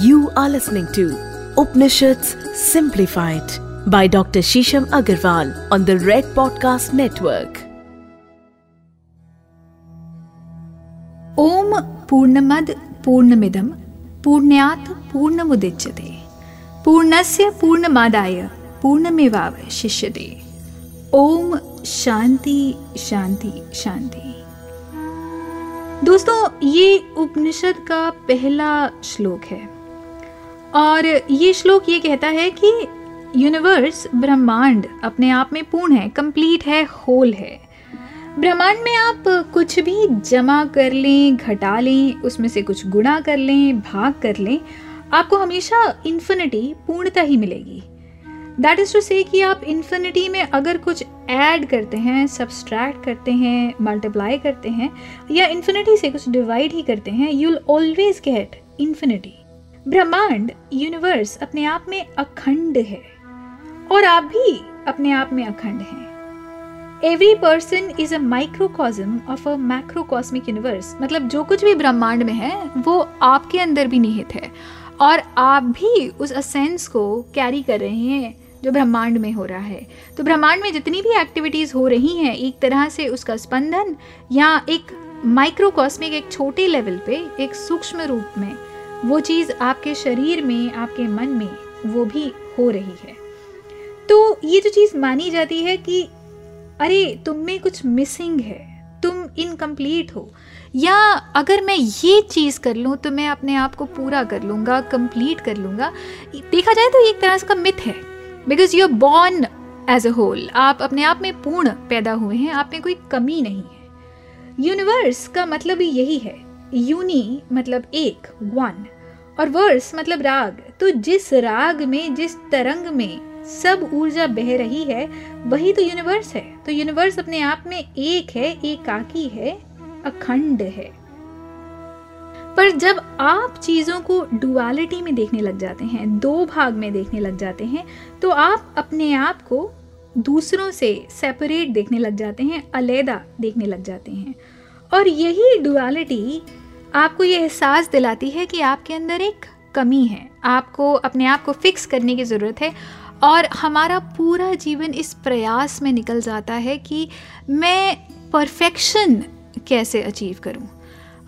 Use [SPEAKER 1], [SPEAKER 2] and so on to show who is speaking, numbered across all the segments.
[SPEAKER 1] You are listening to Upanishads Simplified by Dr. Shisham Agarwal on the Red Podcast Network.
[SPEAKER 2] ओम पूर्णमद पूर्णमिदम पूर्ण्यात पूर्णमुदच्यते पूर्णस्य पूर्णमादाय पूर्णमेवावशिष्यते ओम शांति शांति शांति दोस्तों ये उपनिषद का पहला श्लोक है और ये श्लोक ये कहता है कि यूनिवर्स ब्रह्मांड अपने आप में पूर्ण है कंप्लीट है होल है। ब्रह्मांड में आप कुछ भी जमा कर लें, घटा लें, उसमें से कुछ गुणा कर लें, भाग कर लें, आपको हमेशा इन्फिनिटी पूर्णता ही मिलेगी। दैट इज़ टू से कि आप इन्फिनिटी में अगर कुछ ऐड करते हैं सब्सट्रैक्ट करते हैं मल्टीप्लाई करते हैं, या इन्फिनिटी से कुछ डिवाइड ही करते हैं you will always get infinity ब्रह्मांड यूनिवर्स अपने आप में अखंड है और आप भी अपने आप में अखंड हैं। Every person is a microcosm of a macrocosmic universe मतलब जो कुछ भी ब्रह्मांड में है, वो आपके अंदर भी निहित है। और आप भी उस असेंस को कैरी कर रहे हैं जो ब्रह्मांड में हो रहा है। तो ब्रह्मांड में जितनी भी एक्टिविटीज़ हो रही हैं, एक तरह से उसका स्पंदन या एक माइक्रोकॉस्मिक एक छोटे लेवल पे, एक सूक्ष्म रूप में वो चीज़ आपके शरीर में, आपके मन में, वो भी हो रही है। तो ये जो चीज़ मानी जाती है कि, अरे, तुम में कुछ मिसिंग है, तुम इनकम्प्लीट हो, या अगर मैं ये चीज़ कर लूँ तो मैं अपने आप को पूरा कर लूँगा कंप्लीट कर लूँगा। देखा जाए तो एक तरह से का मिथ है because you are born as a whole आप अपने आप में पूर्ण पैदा हुए हैं, आप में कोई कमी नहीं है। यूनिवर्स का मतलब ही यही है यूनी मतलब एक वन और वर्स मतलब राग। तो जिस राग में, जिस तरंग में सब ऊर्जा बह रही है, वही तो यूनिवर्स है। तो यूनिवर्स अपने आप में एक है, एकाकी है, अखंड है। पर जब आप चीज़ों को डुअलिटी में देखने लग जाते हैं, दो भाग में देखने लग जाते हैं तो आप अपने आप को दूसरों से सेपरेट देखने लग जाते हैं, अलहदा देखने लग जाते हैं। और यही डुअलिटी आपको ये एहसास दिलाती है कि आपके अंदर एक कमी है। आपको, अपने आप को फिक्स करने की ज़रूरत है और हमारा पूरा जीवन इस प्रयास में निकल जाता है कि मैं परफेक्शन कैसे अचीव करूँ?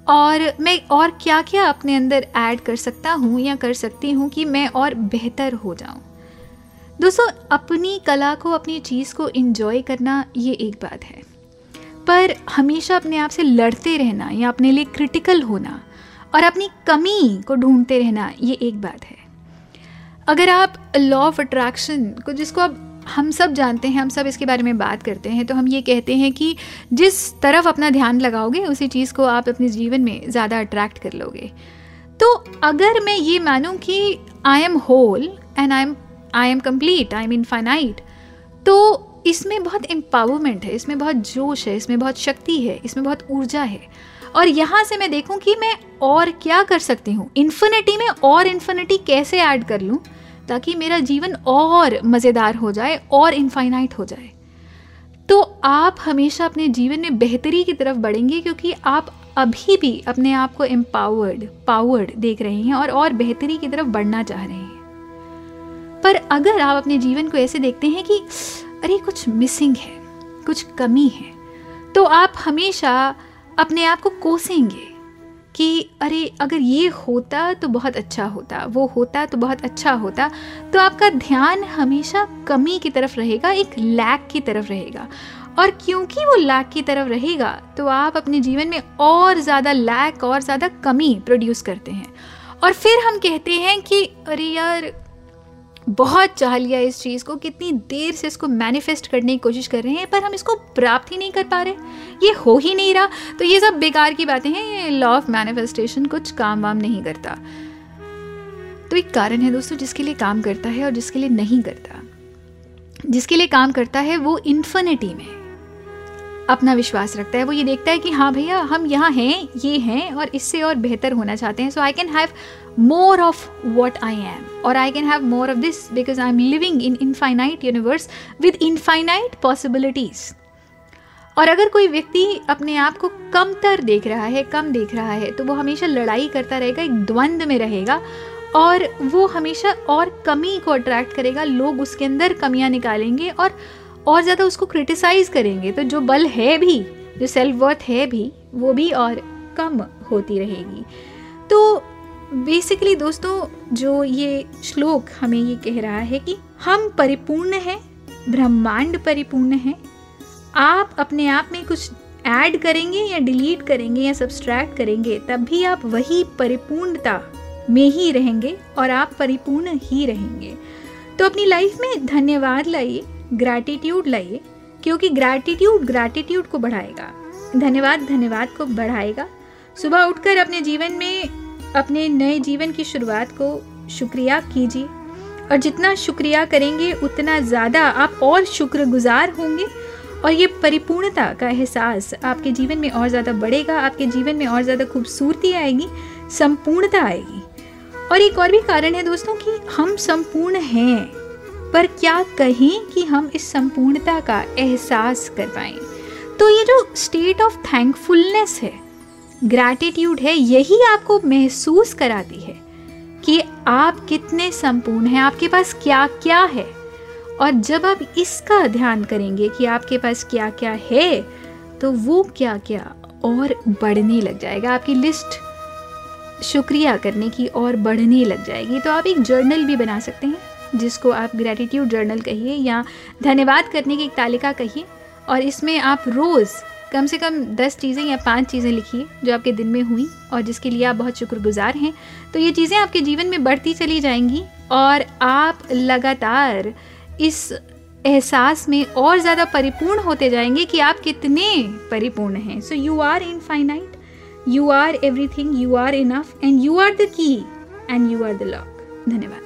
[SPEAKER 2] और मैं और क्या क्या अपने अंदर ऐड कर सकता हूँ या कर सकती हूँ कि मैं और बेहतर हो जाऊँ? दोस्तों, अपनी कला को, अपनी चीज़ को इन्जॉय करना ये एक बात है। पर हमेशा अपने आप से लड़ते रहना, या अपने लिए क्रिटिकल होना, और अपनी कमी को ढूंढते रहना, ये एक बात है। अगर आप लॉ ऑफ़ अट्रैक्शन को, जिसको आप हम सब जानते हैं, हम सब इसके बारे में बात करते हैं तो हम ये कहते हैं कि जिस तरफ़ अपना ध्यान लगाओगे, उसी चीज़ को आप अपने जीवन में ज़्यादा अट्रैक्ट कर लोगे। तो अगर मैं ये मानूँ कि I am whole and I am I am complete I am infinite तो इसमें बहुत एम्पावरमेंट है, इसमें बहुत जोश है, इसमें बहुत शक्ति है, इसमें बहुत ऊर्जा है। और यहाँ से मैं देखूँ कि मैं और क्या कर सकती हूँ? इन्फिनिटी में और इन्फिनिटी कैसे ऐड कर लूँ? ताकि मेरा जीवन और मज़ेदार हो जाए और इनफाइनाइट हो जाए। तो आप हमेशा अपने जीवन में बेहतरी की तरफ़ बढ़ेंगे क्योंकि आप अभी भी अपने आप को एम्पावर्ड पावर्ड देख रहे हैं और और बेहतरी की तरफ़ बढ़ना चाह रहे हैं। पर अगर आप अपने जीवन को ऐसे देखते हैं कि अरे, कुछ मिसिंग है, कुछ कमी है। तो आप हमेशा अपने आप को कोसेंगे कि अरे, अगर ये होता तो बहुत अच्छा होता, वो होता तो बहुत अच्छा होता तो आपका ध्यान हमेशा कमी की तरफ़ रहेगा, एक लैक की तरफ़ रहेगा। और क्योंकि वो लैक की तरफ़ रहेगा तो आप अपने जीवन में और ज़्यादा लैक और ज़्यादा कमी प्रोड्यूस करते हैं। और फिर हम कहते हैं कि, अरे यार बहुत चाह लिया इस चीज़ को, कितनी देर से इसको मैनिफेस्ट करने की कोशिश कर रहे हैं, पर हम इसको प्राप्त ही नहीं कर पा रहे। ये हो ही नहीं रहा। तो ये सब बेकार की बातें हैं, ये लॉ ऑफ़ मैनिफेस्टेशन कुछ काम वाम नहीं करता। तो एक कारण है दोस्तों जिसके लिए काम करता है और जिसके लिए नहीं करता। जिसके लिए काम करता है वो इन्फिनिटी में। अपना विश्वास रखता है, वो ये देखता है कि हाँ भैया, हम यहाँ हैं, ये हैं और इससे और बेहतर होना चाहते हैं। So I can have more of what I am और I can have more of this because I am living in infinite universe with infinite possibilities और अगर कोई व्यक्ति अपने आप को कमतर देख रहा है, कम देख रहा है तो वो हमेशा लड़ाई करता रहेगा, एक द्वंद्व में रहेगा और वो हमेशा और कमी को अट्रैक्ट करेगा, लोग उसके अंदर कमियाँ निकालेंगे और और ज़्यादा उसको क्रिटिसाइज करेंगे तो जो बल है भी, जो सेल्फ वर्थ है भी, वो भी और कम होती रहेगी। तो बेसिकली दोस्तों, जो ये श्लोक हमें ये कह रहा है कि हम परिपूर्ण हैं, ब्रह्मांड परिपूर्ण है, आप अपने आप में कुछ ऐड करेंगे या डिलीट करेंगे या सब्सट्रैक्ट करेंगे, तब भी आप वही परिपूर्णता में ही रहेंगे और आप परिपूर्ण ही रहेंगे। तो अपनी लाइफ में धन्यवाद लाइए। ग्रैटिट्यूड लाइए, क्योंकि ग्रैटिट्यूड ग्रैटिट्यूड को बढ़ाएगा। धन्यवाद धन्यवाद को बढ़ाएगा। सुबह उठकर अपने जीवन में, अपने नए जीवन की शुरुआत को शुक्रिया कीजिए। और जितना शुक्रिया करेंगे, उतना ज़्यादा आप और शुक्रगुजार होंगे। और ये परिपूर्णता का एहसास आपके जीवन में और ज़्यादा बढ़ेगा, आपके जीवन में और ज़्यादा खूबसूरती आएगी, संपूर्णता आएगी। और एक और भी कारण है दोस्तों कि हम संपूर्ण हैं। पर क्या कहें कि हम इस संपूर्णता का एहसास कर तो ये जो स्टेट ऑफ़ थैंकफुलनेस है ग्रैटिट्यूड है, यही आपको महसूस कराती है कि आप कितने संपूर्ण हैं, आपके पास क्या क्या है? और जब आप इसका ध्यान करेंगे कि आपके पास क्या क्या है तो वो क्या क्या और बढ़ने लग जाएगा। आपकी लिस्ट शुक्रिया करने की और बढ़ने लग जाएगी। तो आप एक जर्नल भी बना सकते हैं। जिसको आप ग्रेटिट्यूड जर्नल कहिए या धन्यवाद करने की एक तालिका कहिए और इसमें आप रोज़ कम से कम दस चीज़ें या पाँच चीज़ें लिखिए जो आपके दिन में हुई और जिसके लिए आप बहुत शुक्रगुजार हैं। तो ये चीज़ें आपके जीवन में बढ़ती चली जाएँगी और आप लगातार इस एहसास में और ज़्यादा परिपूर्ण होते जाएँगे कि आप कितने परिपूर्ण हैं। So you are infinite you are everything you are enough and you are the key and you are the lock धन्यवाद।